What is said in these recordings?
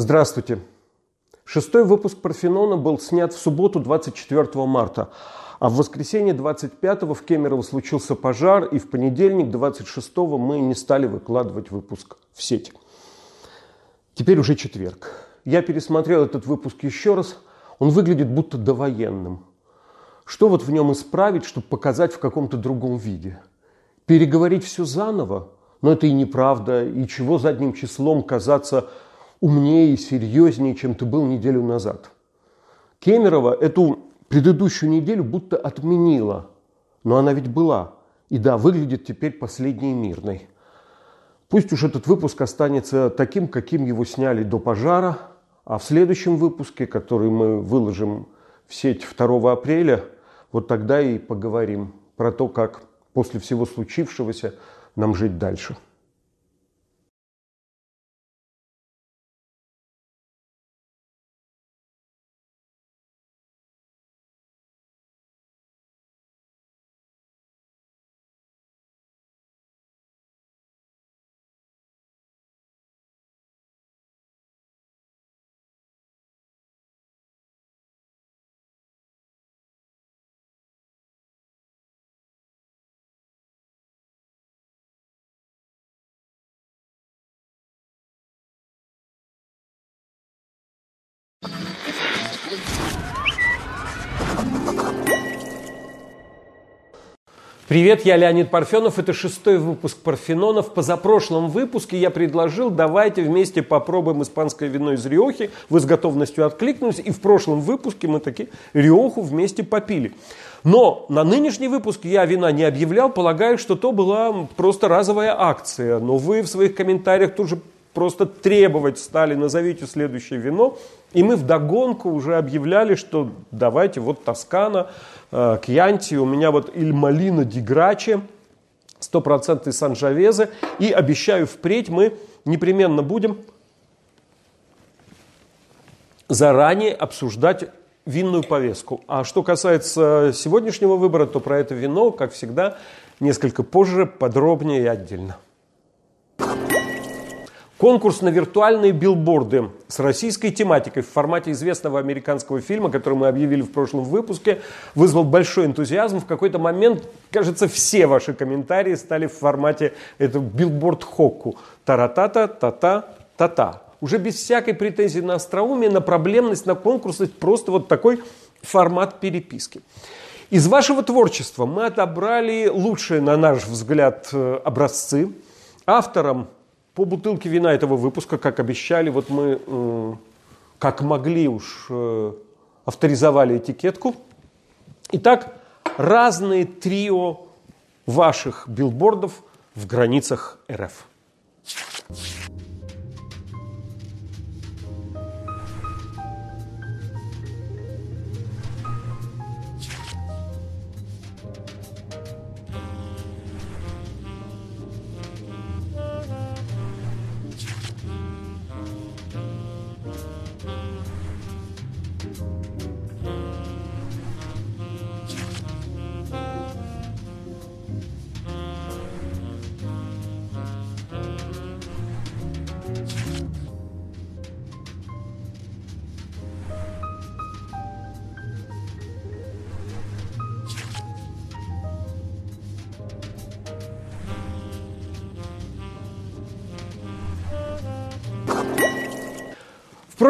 Здравствуйте. Шестой выпуск Парфенона был снят в субботу 24 марта, а в воскресенье 25 в Кемерово случился пожар, и в понедельник 26 мы не стали выкладывать выпуск в сеть. Теперь уже четверг. Я пересмотрел этот выпуск еще раз. Он выглядит будто довоенным. Что вот в нем исправить, чтобы показать в каком-то другом виде? Переговорить все заново? Но это и неправда. И чего задним числом казаться умнее и серьезнее, чем ты был неделю назад. Кемерова эту предыдущую неделю будто отменила, но она ведь была. И да, выглядит теперь последней мирной. Пусть уж этот выпуск останется таким, каким его сняли до пожара, а в следующем выпуске, который мы выложим в сеть 2 апреля, вот тогда и поговорим про то, как после всего случившегося нам жить дальше. Привет, я Леонид Парфенов. Это шестой выпуск Парфенона. В позапрошлом выпуске я предложил, давайте вместе попробуем испанское вино из Риохи. Вы с готовностью откликнулись. И в прошлом выпуске мы таки Риоху вместе попили. Но на нынешний выпуск я вина не объявлял. Полагаю, что то была просто разовая акция. Но вы в своих комментариях тут же просто требовать стали, назовите следующее вино. И мы вдогонку уже объявляли, что давайте вот Тоскана, э, Кьянти, у меня вот Иль Малина Ди Грачи, стопроцентный Санжавезе. И обещаю впредь мы непременно будем заранее обсуждать винную повестку. А что касается сегодняшнего выбора, то про это вино, как всегда, несколько позже, подробнее и отдельно. Конкурс на виртуальные билборды с российской тематикой в формате известного американского фильма, который мы объявили в прошлом выпуске, вызвал большой энтузиазм. В какой-то момент, кажется, все ваши комментарии стали в формате этого билборд хокку. Таратата, та-та, та-та. Уже без всякой претензии на остроумие, на проблемность, на конкурсность, просто вот такой формат переписки. Из вашего творчества мы отобрали лучшие, на наш взгляд, э, образцы. Автором по бутылке вина этого выпуска, как обещали, вот мы, как могли уж, э, авторизовали этикетку. Итак, разные трио ваших билбордов в границах РФ.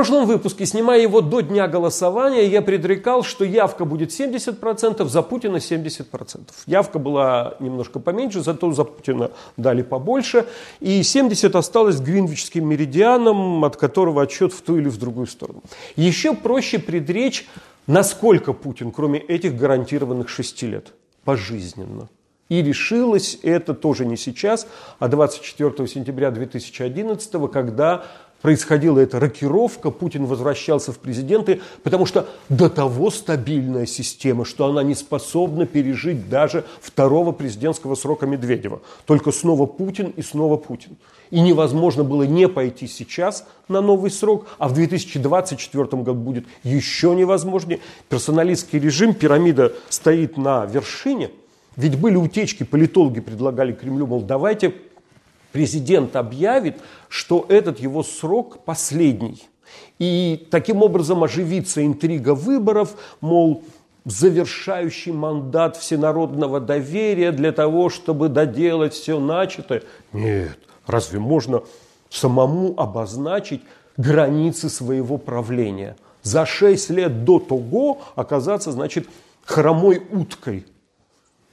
Прошлом выпуске, снимая его до дня голосования, я предрекал, что явка будет 70%, за Путина 70%. Явка была немножко поменьше, зато за Путина дали побольше. И 70 осталось гринвичским меридианом, от которого отчет в ту или в другую сторону. Еще проще предречь, насколько Путин, кроме этих гарантированных 6 лет, пожизненно. И решилось это тоже не сейчас, а 24 сентября 2011, когда происходила эта рокировка, Путин возвращался в президенты, потому что до того стабильная система, что она не способна пережить даже второго президентского срока Медведева. Только снова Путин и снова Путин. И невозможно было не пойти сейчас на новый срок, а в 2024 году будет еще невозможнее. Персоналистский режим, пирамида стоит на вершине. Ведь были утечки, политологи предлагали Кремлю, мол, давайте президент объявит, что этот его срок последний. И таким образом оживится интрига выборов, мол, завершающий мандат всенародного доверия для того, чтобы доделать все начатое. Нет, разве можно самому обозначить границы своего правления? За шесть лет до того оказаться, значит, хромой уткой.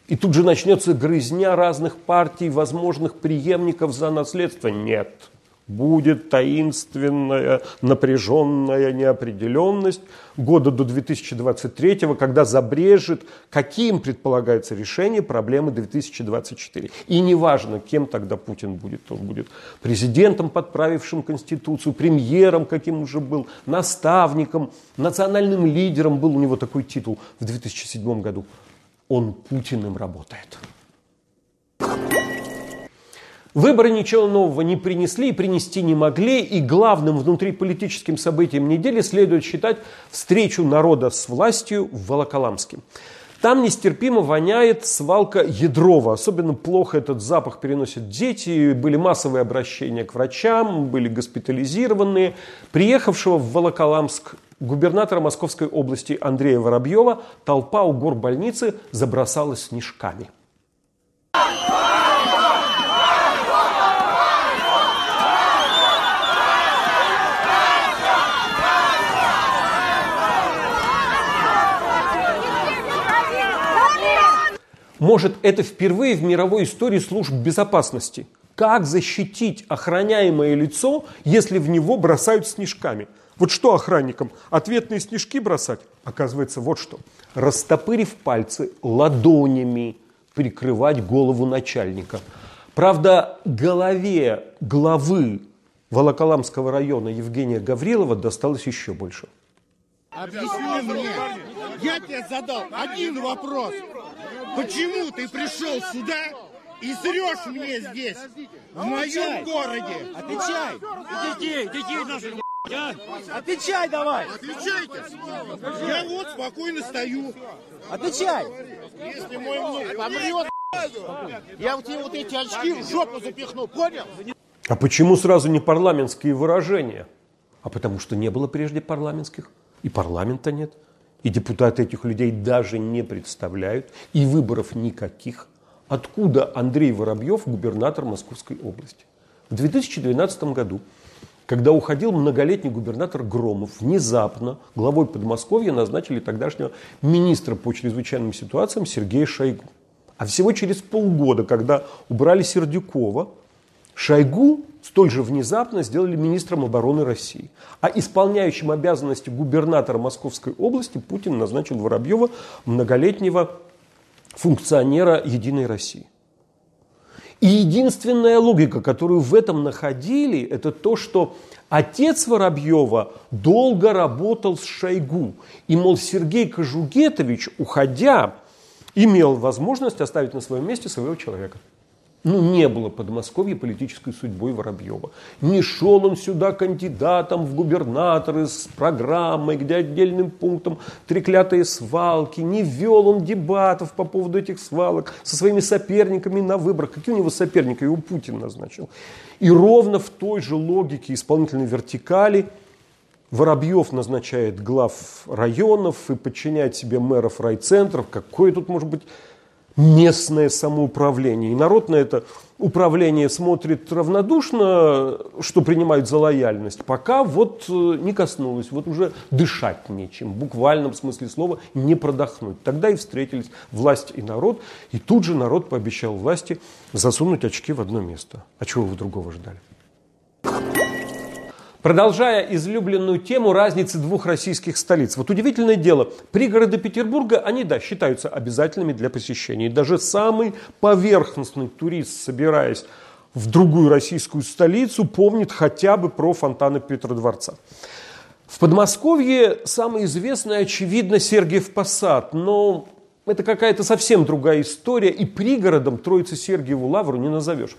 И тут же начнется грызня разных партий, возможных преемников за наследство. Нет будет таинственная, напряженная неопределенность года до 2023, когда забрежет, каким предполагается решение проблемы 2024. И неважно, кем тогда Путин будет. Он будет президентом, подправившим Конституцию, премьером, каким уже был, наставником, национальным лидером был у него такой титул в 2007 году. Он Путиным работает. Выборы ничего нового не принесли и принести не могли, и главным внутриполитическим событием недели следует считать встречу народа с властью в Волоколамске. Там нестерпимо воняет свалка Ядрова. Особенно плохо этот запах переносят дети. Были массовые обращения к врачам, были госпитализированные. Приехавшего в Волоколамск губернатора Московской области Андрея Воробьева толпа у гор больницы забросала снежками. Может, это впервые в мировой истории служб безопасности. Как защитить охраняемое лицо, если в него бросают снежками? Вот что охранникам? Ответные снежки бросать? Оказывается, вот что. Растопырив пальцы ладонями, прикрывать голову начальника. Правда, голове главы Волоколамского района Евгения Гаврилова досталось еще больше. Объясни мне, я тебе задал один вопрос. Почему ты пришел сюда и срешь мне здесь, в моем городе? Отвечай! Детей, детей наших, а? Отвечай давай! Отвечайте! Я вот спокойно стою. Отвечай! Если мой внук помрет, я вот тебе вот эти очки в жопу запихну, понял? А почему сразу не парламентские выражения? А потому что не было прежде парламентских, и парламента нет – и депутаты этих людей даже не представляют, и выборов никаких. Откуда Андрей Воробьев губернатор Московской области? В 2012 году, когда уходил многолетний губернатор Громов, внезапно главой Подмосковья назначили тогдашнего министра по чрезвычайным ситуациям Сергея Шойгу. А всего через полгода, когда убрали Сердюкова, Шойгу столь же внезапно сделали министром обороны России. А исполняющим обязанности губернатора Московской области Путин назначил Воробьева, многолетнего функционера «Единой России». И единственная логика, которую в этом находили, это то, что отец Воробьева долго работал с Шойгу. И, мол, Сергей Кожугетович, уходя, имел возможность оставить на своем месте своего человека ну, не было Подмосковья политической судьбой Воробьева. Не шел он сюда кандидатом в губернаторы с программой, где отдельным пунктом треклятые свалки. Не вел он дебатов по поводу этих свалок со своими соперниками на выборах. Какие у него соперники? Его Путин назначил. И ровно в той же логике исполнительной вертикали Воробьев назначает глав районов и подчиняет себе мэров райцентров. Какое тут может быть местное самоуправление. И народ на это управление смотрит равнодушно, что принимают за лояльность, пока вот э, не коснулось, вот уже дышать нечем, в буквальном смысле слова не продохнуть. Тогда и встретились власть и народ, и тут же народ пообещал власти засунуть очки в одно место. А чего вы другого ждали? Продолжая излюбленную тему разницы двух российских столиц. Вот удивительное дело, пригороды Петербурга, они, да, считаются обязательными для посещения. И даже самый поверхностный турист, собираясь в другую российскую столицу, помнит хотя бы про фонтаны Петродворца. В Подмосковье самый известный, очевидно, Сергиев Посад, но это какая-то совсем другая история, и пригородом Троицы Сергиеву Лавру не назовешь.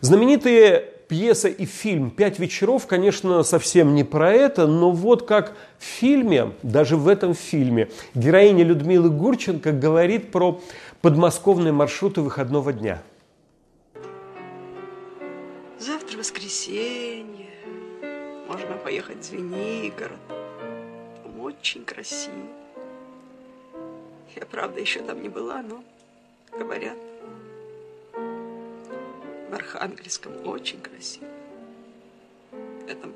Знаменитые пьеса и фильм «Пять вечеров», конечно, совсем не про это, но вот как в фильме, даже в этом фильме, героиня Людмилы Гурченко говорит про подмосковные маршруты выходного дня. Завтра воскресенье. можно поехать в Звенигород. Очень красиво. Я, правда, еще там не была, но говорят, в Архангельском очень красиво. Я там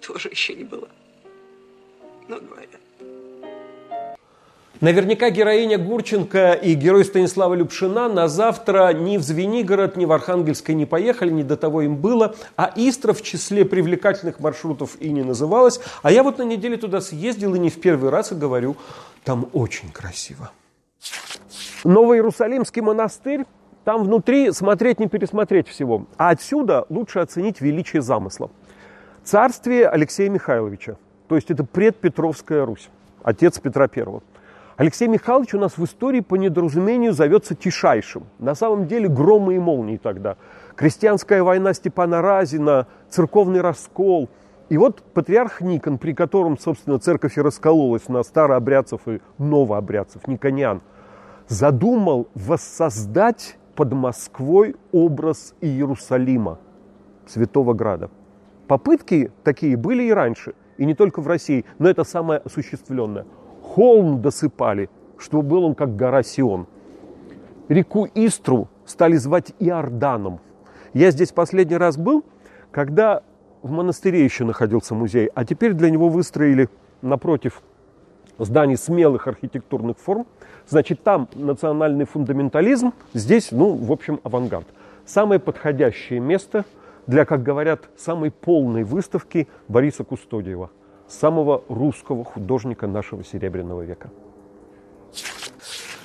тоже еще не была. Но говорят. Наверняка героиня Гурченко и герой Станислава Любшина на завтра ни в Звенигород, ни в Архангельское не поехали, не до того им было. А Истра в числе привлекательных маршрутов и не называлась. А я вот на неделе туда съездил и не в первый раз и говорю, там очень красиво. Новый Иерусалимский монастырь там внутри смотреть не пересмотреть всего. А отсюда лучше оценить величие замысла. Царствие Алексея Михайловича. То есть это предпетровская Русь. Отец Петра Первого. Алексей Михайлович у нас в истории по недоразумению зовется Тишайшим. На самом деле громы и молнии тогда. Крестьянская война Степана Разина, церковный раскол. И вот патриарх Никон, при котором, собственно, церковь и раскололась на старообрядцев и новообрядцев, никонян, задумал воссоздать под Москвой образ Иерусалима, Святого Града. Попытки такие были и раньше, и не только в России, но это самое осуществленное – холм досыпали, чтобы был он как гора Сион. Реку Истру стали звать Иорданом. Я здесь последний раз был, когда в монастыре еще находился музей, а теперь для него выстроили напротив зданий смелых архитектурных форм. Значит, там национальный фундаментализм, здесь, ну, в общем, авангард. Самое подходящее место для, как говорят, самой полной выставки Бориса Кустодиева – самого русского художника нашего Серебряного века.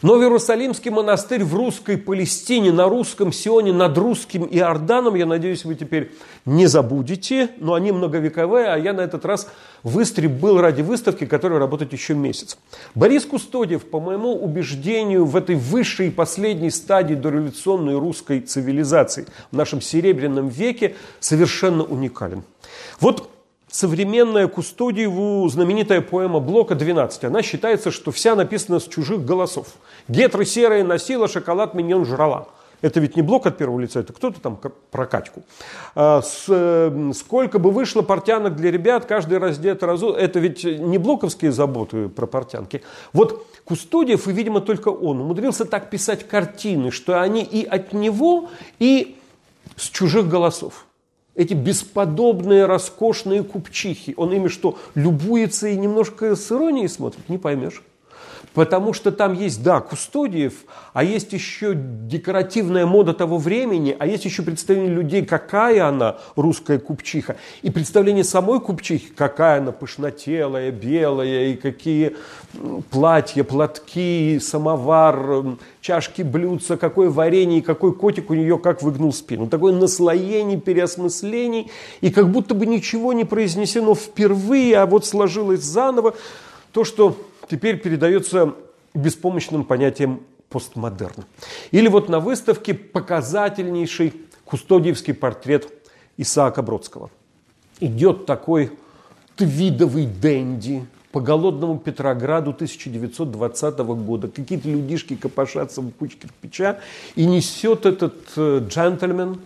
Новый Иерусалимский монастырь в русской Палестине, на русском Сионе, над русским Иорданом, я надеюсь, вы теперь не забудете, но они многовековые, а я на этот раз в Истре был ради выставки, которая работает еще месяц. Борис Кустодиев, по моему убеждению, в этой высшей и последней стадии дореволюционной русской цивилизации в нашем Серебряном веке совершенно уникален. Вот современная Кустодиеву знаменитая поэма Блока 12. Она считается, что вся написана с чужих голосов. Гетры серая носила, шоколад миньон жрала. Это ведь не блок от первого лица, это кто-то там про Катьку. А, с, э, сколько бы вышло портянок для ребят, каждый раздет разу. Это ведь не блоковские заботы про портянки. Вот Кустодиев, и, видимо, только он умудрился так писать картины, что они и от него, и с чужих голосов эти бесподобные, роскошные купчихи. Он ими что, любуется и немножко с иронией смотрит? Не поймешь. Потому что там есть, да, Кустодиев, а есть еще декоративная мода того времени, а есть еще представление людей, какая она, русская купчиха, и представление самой купчихи, какая она пышнотелая, белая, и какие платья, платки, самовар, чашки, блюдца, какое варенье, и какой котик у нее как выгнул спину. Такое наслоение, переосмыслений, и как будто бы ничего не произнесено впервые, а вот сложилось заново. То, что теперь передается беспомощным понятием постмодерн. Или вот на выставке показательнейший кустодиевский портрет Исаака Бродского. Идет такой твидовый денди по голодному Петрограду 1920 года. Какие-то людишки копошатся в куче кирпича и несет этот э, джентльмен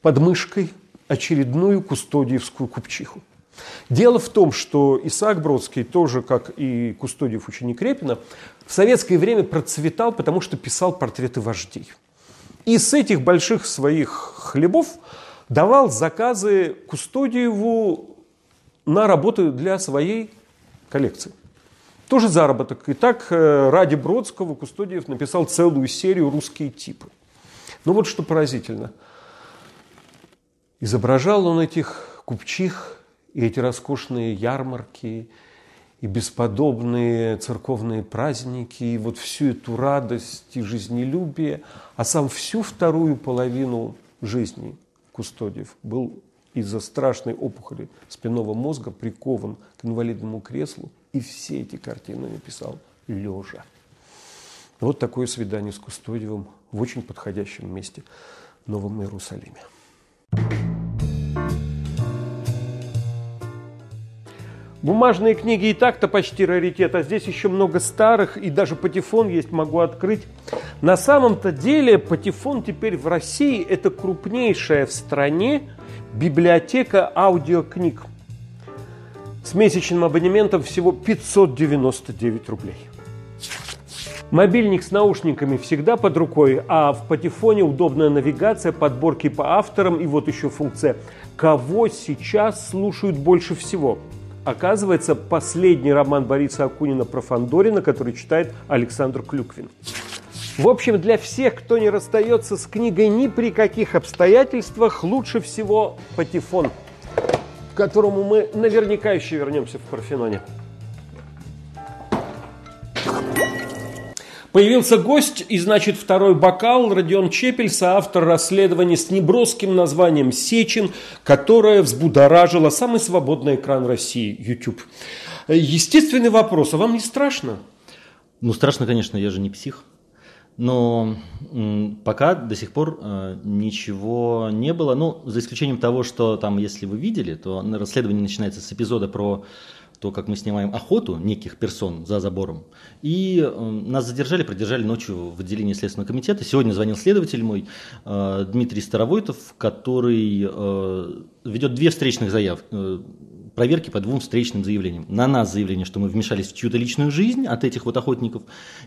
под мышкой очередную кустодиевскую купчиху. Дело в том, что Исаак Бродский, тоже как и Кустодиев ученик Репина, в советское время процветал, потому что писал портреты вождей. И с этих больших своих хлебов давал заказы Кустодиеву на работу для своей коллекции. Тоже заработок. И так э, ради Бродского Кустодиев написал целую серию «Русские типы». Но вот что поразительно. Изображал он этих купчих и эти роскошные ярмарки, и бесподобные церковные праздники, и вот всю эту радость и жизнелюбие, а сам всю вторую половину жизни Кустодиев был из-за страшной опухоли спинного мозга прикован к инвалидному креслу, и все эти картины написал лежа. Вот такое свидание с Кустодиевым в очень подходящем месте Новом Иерусалиме. Бумажные книги и так-то почти раритет, а здесь еще много старых, и даже патефон есть, могу открыть. На самом-то деле патефон теперь в России это крупнейшая в стране библиотека аудиокниг с месячным абонементом всего 599 рублей. Мобильник с наушниками всегда под рукой, а в патефоне удобная навигация, подборки по авторам и вот еще функция «Кого сейчас слушают больше всего?» Оказывается, последний роман Бориса Акунина про Фандорина, который читает Александр Клюквин. В общем, для всех, кто не расстается с книгой ни при каких обстоятельствах, лучше всего патефон, к которому мы наверняка еще вернемся в Парфеноне. Появился гость, и, значит, второй бокал Родион Чепель, соавтор расследования с неброским названием «Сечин», которое взбудоражило самый свободный экран России – YouTube. Естественный вопрос, а вам не страшно? Ну, страшно, конечно, я же не псих. Но пока до сих пор э, ничего не было. Ну, за исключением того, что там, если вы видели, то расследование начинается с эпизода про то, как мы снимаем охоту неких персон за забором. И э, нас задержали, продержали ночью в отделении Следственного комитета. Сегодня звонил следователь мой, э, Дмитрий Старовойтов, который э, ведет две встречных заявки, э, проверки по двум встречным заявлениям. На нас заявление, что мы вмешались в чью-то личную жизнь от этих вот охотников,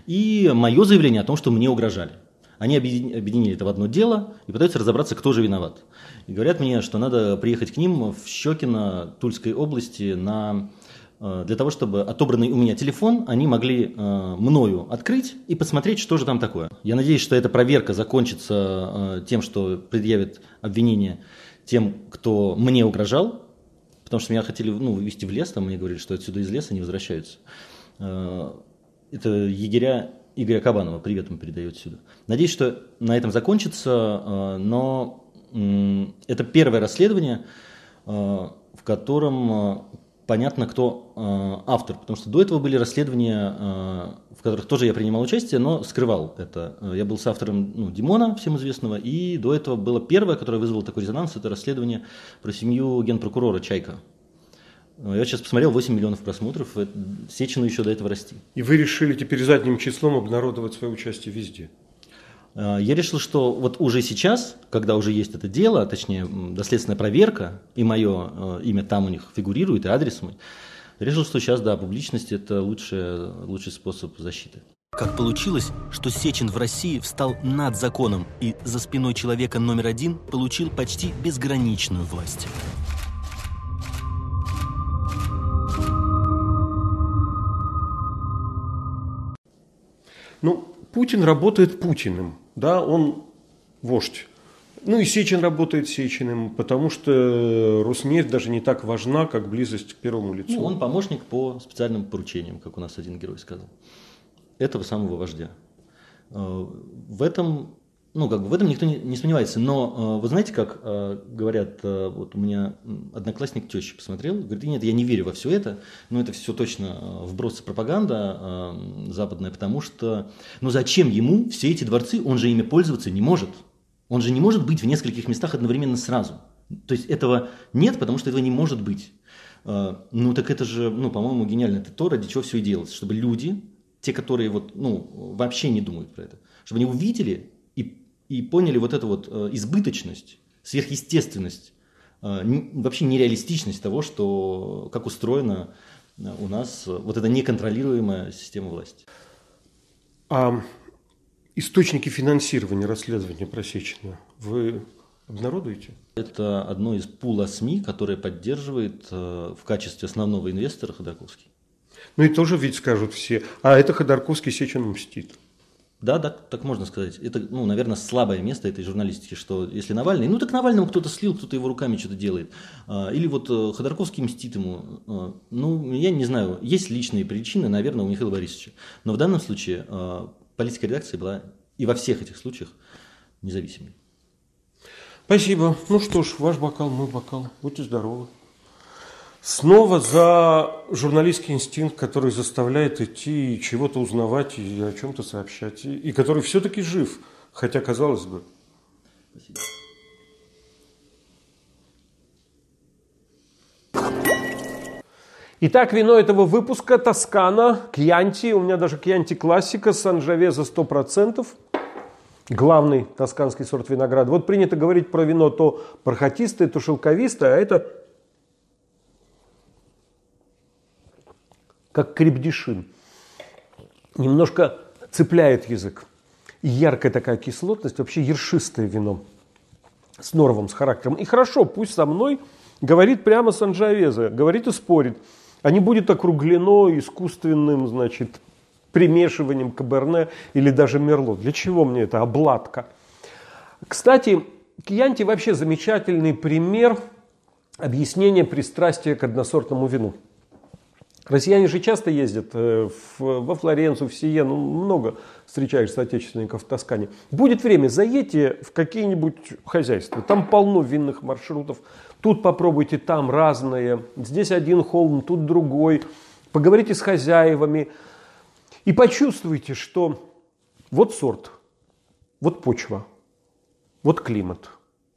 и мое заявление о том, что мне угрожали. Они объединили это в одно дело и пытаются разобраться, кто же виноват. И говорят мне, что надо приехать к ним в Щекино Тульской области на для того, чтобы отобранный у меня телефон они могли э, мною открыть и посмотреть, что же там такое. Я надеюсь, что эта проверка закончится э, тем, что предъявят обвинение тем, кто мне угрожал, потому что меня хотели ну, вывести в лес, там мне говорили, что отсюда из леса не возвращаются. Это егеря Игоря Кабанова, привет ему передает сюда. Надеюсь, что на этом закончится, но это первое расследование, в котором понятно, кто э, автор, потому что до этого были расследования, э, в которых тоже я принимал участие, но скрывал это. Я был с автором ну, Димона, всем известного, и до этого было первое, которое вызвало такой резонанс, это расследование про семью генпрокурора Чайка. Я сейчас посмотрел 8 миллионов просмотров, Сечину еще до этого расти. И вы решили теперь задним числом обнародовать свое участие везде? Э, я решил, что вот уже сейчас, когда уже есть это дело, точнее доследственная проверка, и мое э, имя там у них фигурирует, и адрес мой, решил, что сейчас, да, публичность – это лучший, лучший способ защиты. Как получилось, что Сечин в России встал над законом и за спиной человека номер один получил почти безграничную власть? Ну, Путин работает Путиным да, он вождь. Ну и Сечин работает Сечиным, потому что Роснефть даже не так важна, как близость к первому лицу. Ну, он помощник по специальным поручениям, как у нас один герой сказал. Этого самого вождя. Э, в этом ну, как бы в этом никто не, не сомневается. Но э, вы знаете, как э, говорят, э, вот у меня одноклассник теща посмотрел, говорит, нет, я не верю во все это, но это все точно вбросы пропаганда западная, потому что, ну зачем ему все эти дворцы, он же ими пользоваться не может. Он же не может быть в нескольких местах одновременно сразу. То есть этого нет, потому что этого не может быть. Ну так это же, ну, по-моему, гениально. Это то, ради чего все и делается. Чтобы люди, те, которые вот, ну, вообще не думают про это, чтобы они увидели и поняли вот эту вот э, избыточность, сверхъестественность, э, вообще нереалистичность того, что, как устроена э, у нас вот эта неконтролируемая система власти. А источники финансирования расследования просеченного вы обнародуете? Это одно из пула СМИ, которое поддерживает в качестве основного инвестора Ходорковский. Ну и тоже ведь скажут все, а это Ходорковский Сечину мстит. Да, да, так можно сказать. Это, ну, наверное, слабое место этой журналистики, что если Навальный, ну так Навальному кто-то слил, кто-то его руками что-то делает. А, или вот э, Ходорковский мстит ему. А, ну, я не знаю, есть личные причины, наверное, у Михаила Борисовича. Но в данном случае а, политика редакции была и во всех этих случаях независимой. Спасибо. Ну что ж, ваш бокал, мой бокал. Будьте здоровы. Снова за журналистский инстинкт, который заставляет идти чего-то узнавать и о чем-то сообщать, и, и который все-таки жив, хотя казалось бы. Спасибо. Итак, вино этого выпуска Тоскана, Кьянти, у меня даже Кьянти классика, Санжаве за 100%. главный тосканский сорт винограда. Вот принято говорить про вино то бархатистое, то шелковистое, а это как крепдешин. Немножко цепляет язык. И яркая такая кислотность, вообще ершистое вино с норовом, с характером. И хорошо, пусть со мной говорит прямо Санджавеза, говорит и спорит, а не будет округлено искусственным, значит, примешиванием каберне или даже мерло. Для чего мне это обладка? Кстати, Кьянти вообще замечательный пример объяснения пристрастия к односортному вину. Россияне же часто ездят э, во Флоренцию, в Сиену, много встречаешь соотечественников в Тоскане. Будет время, заедьте в какие-нибудь хозяйства, там полно винных маршрутов, тут попробуйте, там разное, здесь один холм, тут другой, поговорите с хозяевами и почувствуйте, что вот сорт, вот почва, вот климат,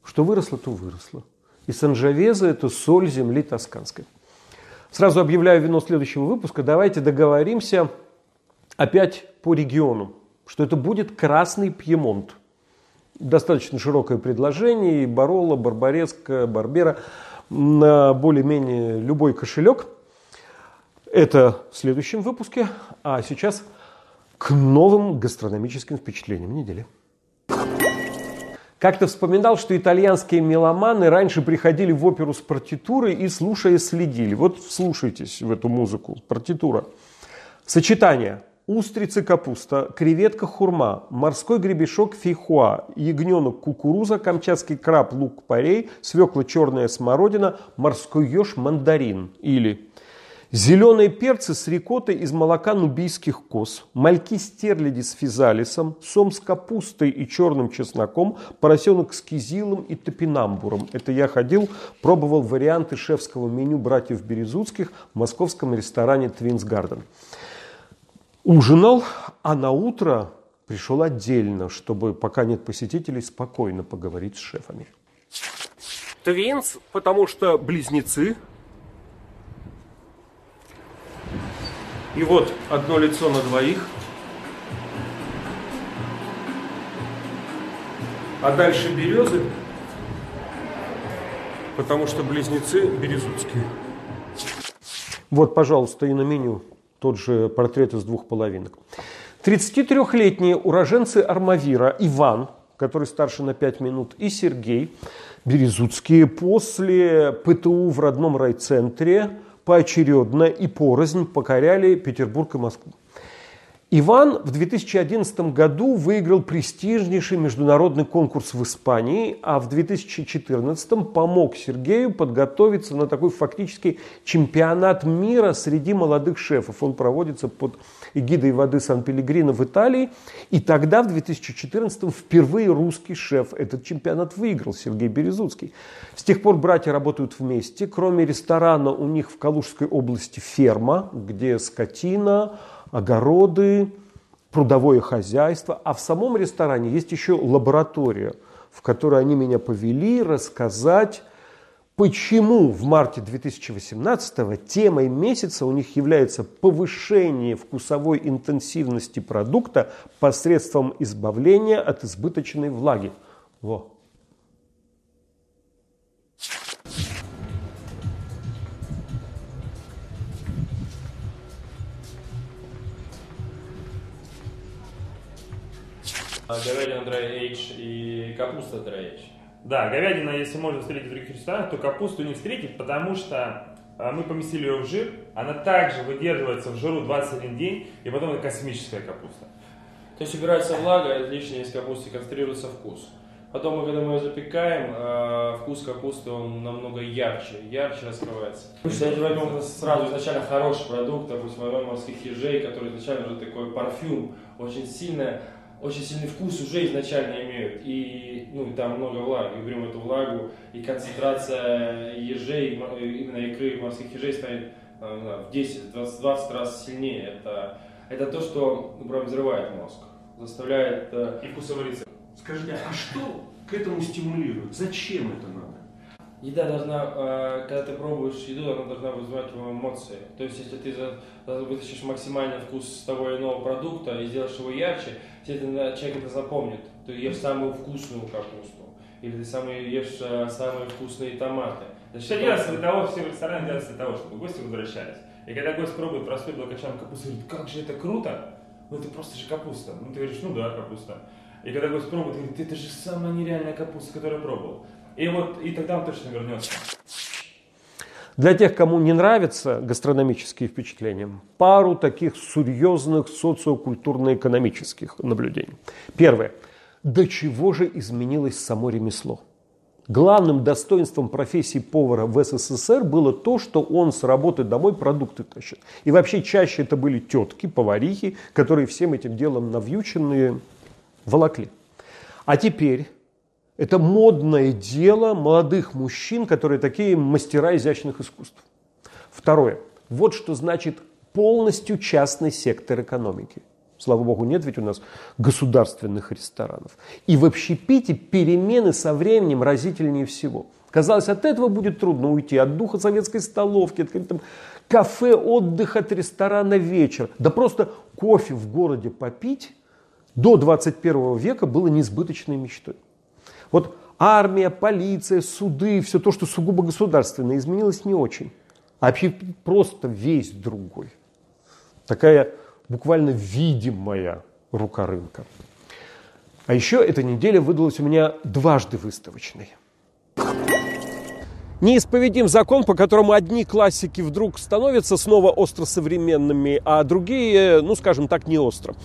что выросло, то выросло. И Санжавеза – это соль земли тосканской. Сразу объявляю вино следующего выпуска. Давайте договоримся опять по региону, что это будет красный Пьемонт. Достаточно широкое предложение, и Барола, Барбареско, Барбера на более-менее любой кошелек. Это в следующем выпуске. А сейчас к новым гастрономическим впечатлениям недели. Как-то вспоминал, что итальянские меломаны раньше приходили в оперу с партитурой и, слушая, следили. Вот слушайтесь в эту музыку. Партитура. Сочетание. Устрицы капуста, креветка хурма, морской гребешок фейхуа, ягненок кукуруза, камчатский краб лук парей, свекла черная смородина, морской еж мандарин. Или Зеленые перцы с рикотой из молока нубийских коз, мальки стерляди с физалисом, сом с капустой и черным чесноком, поросенок с кизилом и топинамбуром. Это я ходил, пробовал варианты шефского меню братьев Березуцких в московском ресторане Twins Garden. Ужинал, а на утро пришел отдельно, чтобы, пока нет посетителей, спокойно поговорить с шефами. Twins, потому что близнецы, И вот одно лицо на двоих. А дальше березы, потому что близнецы березутские. Вот, пожалуйста, и на меню тот же портрет из двух половинок. 33-летние уроженцы Армавира Иван, который старше на 5 минут, и Сергей Березутские после ПТУ в родном райцентре поочередно и порознь покоряли Петербург и Москву. Иван в 2011 году выиграл престижнейший международный конкурс в Испании, а в 2014 помог Сергею подготовиться на такой фактически чемпионат мира среди молодых шефов. Он проводится под эгидой воды Сан-Пелегрино в Италии. И тогда, в 2014 впервые русский шеф этот чемпионат выиграл, Сергей Березуцкий. С тех пор братья работают вместе. Кроме ресторана у них в Калужской области ферма, где скотина, огороды, прудовое хозяйство. А в самом ресторане есть еще лаборатория, в которой они меня повели рассказать Почему в марте 2018 темой месяца у них является повышение вкусовой интенсивности продукта посредством избавления от избыточной влаги? Во. Говядина Dry Age и капуста Age. Да, говядина, если можно встретить в других ресторанах, то капусту не встретить, потому что а, мы поместили ее в жир, она также выдерживается в жиру 21 день, и потом это космическая капуста. То есть убирается влага, лишняя из капусты, концентрируется вкус. Потом, когда мы ее запекаем, а, вкус капусты он намного ярче, ярче раскрывается. Если возьмем сразу изначально хороший продукт, допустим, возьмем морских ежей, который изначально уже такой парфюм, очень сильная очень сильный вкус уже изначально имеют. И ну, там много влаги. И берем эту влагу, и концентрация ежей, именно икры морских ежей станет э, в 10-20 раз сильнее. Это, это то, что ну, прям взрывает мозг. Заставляет... Э, и вкусовой рецепт. Скажите, а что к этому стимулирует? Зачем это надо? Еда должна, э, когда ты пробуешь еду, она должна вызывать эмоции. То есть, если ты вытащишь максимальный вкус того или иного продукта и сделаешь его ярче, тебе человек это запомнит. ты ешь самую вкусную капусту, или ты самые, ешь э, самые вкусные томаты. Все делается для того, все в ресторане делается для того, чтобы гости возвращались. И когда гость пробует простой белокочанную капусту, говорит, как же это круто, ну это просто же капуста. Ну ты говоришь, ну да, капуста. И когда гость пробует, говорит, это же самая нереальная капуста, которую я пробовал. И вот, и тогда он точно вернется. Для тех, кому не нравятся гастрономические впечатления, пару таких серьезных социокультурно-экономических наблюдений. Первое. До чего же изменилось само ремесло? Главным достоинством профессии повара в СССР было то, что он с работы домой продукты тащит. И вообще чаще это были тетки, поварихи, которые всем этим делом навьюченные волокли. А теперь это модное дело молодых мужчин, которые такие мастера изящных искусств. Второе. Вот что значит полностью частный сектор экономики. Слава богу, нет ведь у нас государственных ресторанов. И в общепите перемены со временем разительнее всего. Казалось, от этого будет трудно уйти, от духа советской столовки, от там, кафе, отдых от ресторана вечер. Да просто кофе в городе попить до 21 века было несбыточной мечтой. Вот армия, полиция, суды, все то, что сугубо государственное, изменилось не очень. А вообще просто весь другой. Такая буквально видимая рука рынка. А еще эта неделя выдалась у меня дважды выставочной. Неисповедим закон, по которому одни классики вдруг становятся снова остросовременными, а другие, ну скажем так, не остро.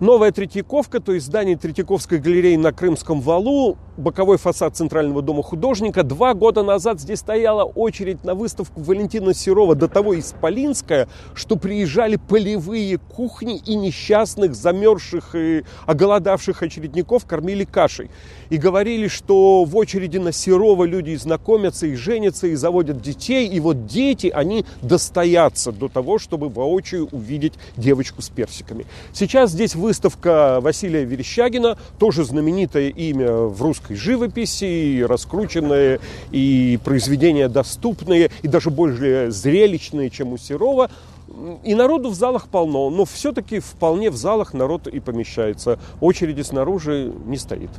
Новая Третьяковка, то есть здание Третьяковской галереи на Крымском валу, боковой фасад Центрального дома художника. Два года назад здесь стояла очередь на выставку Валентина Серова, до того исполинская, что приезжали полевые кухни и несчастных, замерзших и оголодавших очередников кормили кашей. И говорили, что в очереди на Серова люди и знакомятся, и женятся, и заводят детей. И вот дети, они достоятся до того, чтобы воочию увидеть девочку с персиками. Сейчас здесь вы выставка Василия Верещагина, тоже знаменитое имя в русской живописи, раскрученное, и произведения доступные, и даже более зрелищные, чем у Серова. И народу в залах полно, но все-таки вполне в залах народ и помещается. Очереди снаружи не стоит.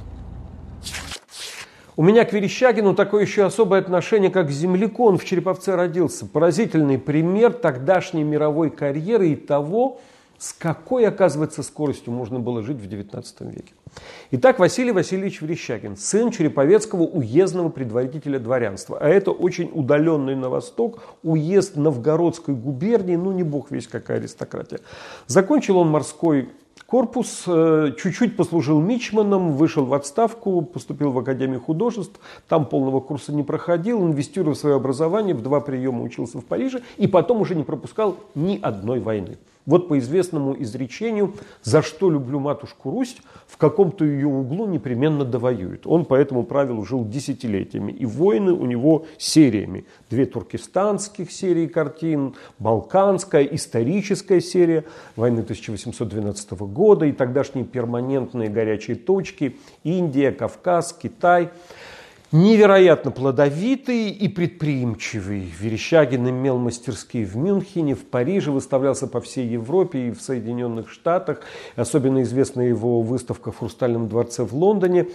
У меня к Верещагину такое еще особое отношение, как к земляку. Он в Череповце родился. Поразительный пример тогдашней мировой карьеры и того, с какой, оказывается, скоростью можно было жить в XIX веке. Итак, Василий Васильевич Верещагин, сын Череповецкого уездного предводителя дворянства. А это очень удаленный на восток, уезд Новгородской губернии, ну не бог весь какая аристократия. Закончил он морской корпус, э, чуть-чуть послужил мичманом, вышел в отставку, поступил в Академию художеств, там полного курса не проходил, инвестируя в свое образование, в два приема учился в Париже и потом уже не пропускал ни одной войны. Вот по известному изречению, за что люблю матушку Русь, в каком-то ее углу непременно довоюет. Он по этому правилу жил десятилетиями. И войны у него сериями. Две туркестанских серии картин, балканская, историческая серия войны 1812 года и тогдашние перманентные горячие точки, Индия, Кавказ, Китай – Невероятно плодовитый и предприимчивый. Верещагин имел мастерские в Мюнхене, в Париже, выставлялся по всей Европе и в Соединенных Штатах. Особенно известна его выставка в Хрустальном дворце в Лондоне.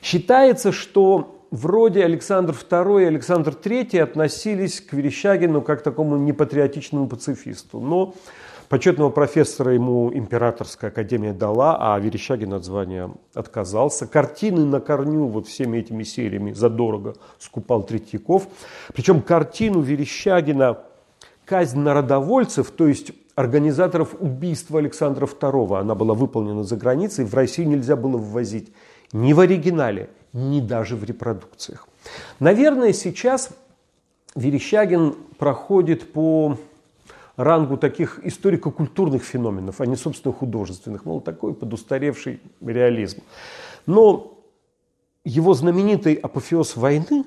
Считается, что вроде Александр II и Александр III относились к Верещагину как к такому непатриотичному пацифисту. Но Почетного профессора ему императорская академия дала, а Верещагин от звания отказался. Картины на корню вот всеми этими сериями задорого скупал Третьяков. Причем картину Верещагина «Казнь народовольцев», то есть организаторов убийства Александра II, она была выполнена за границей, в Россию нельзя было ввозить ни в оригинале, ни даже в репродукциях. Наверное, сейчас Верещагин проходит по рангу таких историко-культурных феноменов, а не, собственно, художественных. Мол, такой подустаревший реализм. Но его знаменитый апофеоз войны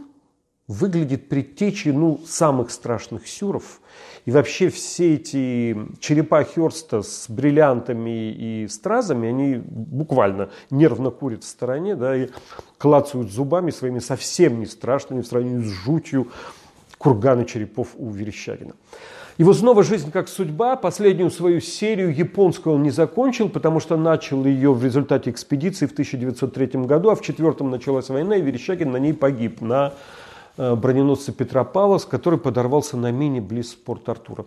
выглядит предтечей ну, самых страшных сюров. И вообще все эти черепа Херста с бриллиантами и стразами, они буквально нервно курят в стороне да, и клацают зубами своими совсем не страшными в сравнении с жутью курганы черепов у Верещагина. Его снова «Жизнь как судьба». Последнюю свою серию японскую он не закончил, потому что начал ее в результате экспедиции в 1903 году, а в четвертом началась война, и Верещагин на ней погиб на э, броненосце Петропавловск, который подорвался на мине близ Порт-Артура.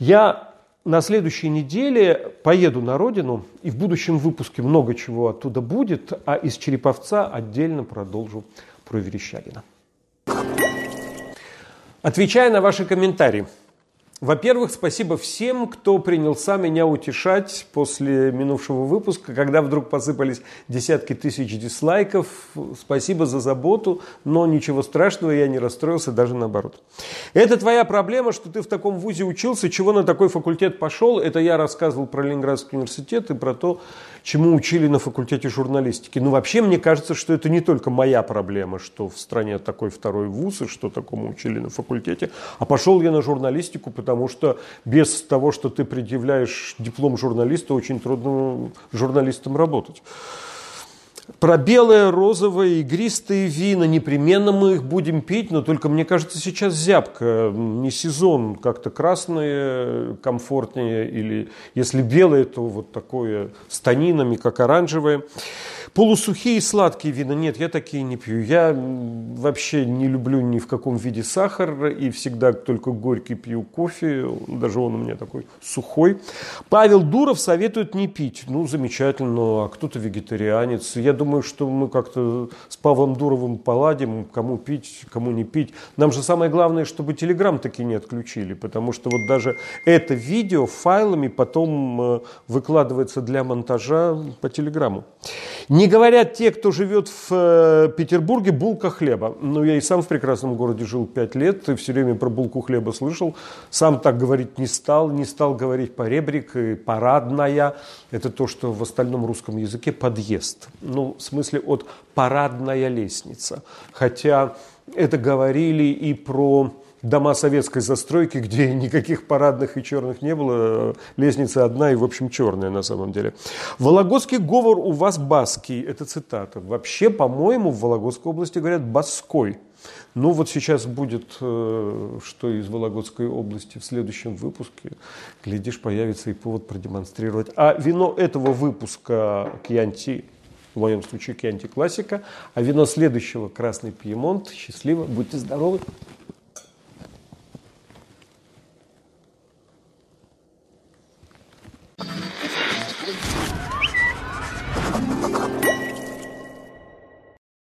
Я на следующей неделе поеду на родину, и в будущем выпуске много чего оттуда будет, а из Череповца отдельно продолжу про Верещагина. Отвечая на ваши комментарии – во-первых, спасибо всем, кто принялся меня утешать после минувшего выпуска, когда вдруг посыпались десятки тысяч дизлайков. Спасибо за заботу, но ничего страшного, я не расстроился, даже наоборот. Это твоя проблема, что ты в таком вузе учился, чего на такой факультет пошел. Это я рассказывал про Ленинградский университет и про то, чему учили на факультете журналистики. Ну, вообще, мне кажется, что это не только моя проблема, что в стране такой второй вуз, и что такому учили на факультете, а пошел я на журналистику, потому что без того, что ты предъявляешь диплом журналиста, очень трудно журналистам работать. Про белое, розовое, игристые вина, непременно мы их будем пить, но только мне кажется сейчас зябко, не сезон, как-то красные комфортнее, или если белое, то вот такое с танинами, как оранжевое. Полусухие и сладкие вина. Нет, я такие не пью. Я вообще не люблю ни в каком виде сахар и всегда только горький пью кофе. Даже он у меня такой сухой. Павел Дуров советует не пить. Ну, замечательно. А кто-то вегетарианец. Я думаю, что мы как-то с Павлом Дуровым поладим, кому пить, кому не пить. Нам же самое главное, чтобы Телеграм таки не отключили, потому что вот даже это видео файлами потом э, выкладывается для монтажа по Телеграму. Не говорят те, кто живет в э, Петербурге, булка хлеба. Ну, я и сам в прекрасном городе жил пять лет, и все время про булку хлеба слышал. Сам так говорить не стал, не стал говорить поребрик и парадная. Это то, что в остальном русском языке подъезд. Ну, в смысле от парадная лестница. Хотя это говорили и про дома советской застройки, где никаких парадных и черных не было, лестница одна и, в общем, черная на самом деле. Вологодский говор у вас баский, это цитата. Вообще, по-моему, в Вологодской области говорят баской. Ну вот сейчас будет, э, что из Вологодской области в следующем выпуске, глядишь, появится и повод продемонстрировать. А вино этого выпуска Кьянти, в моем случае Кьянти классика, а вино следующего Красный Пьемонт. Счастливо, будьте здоровы. you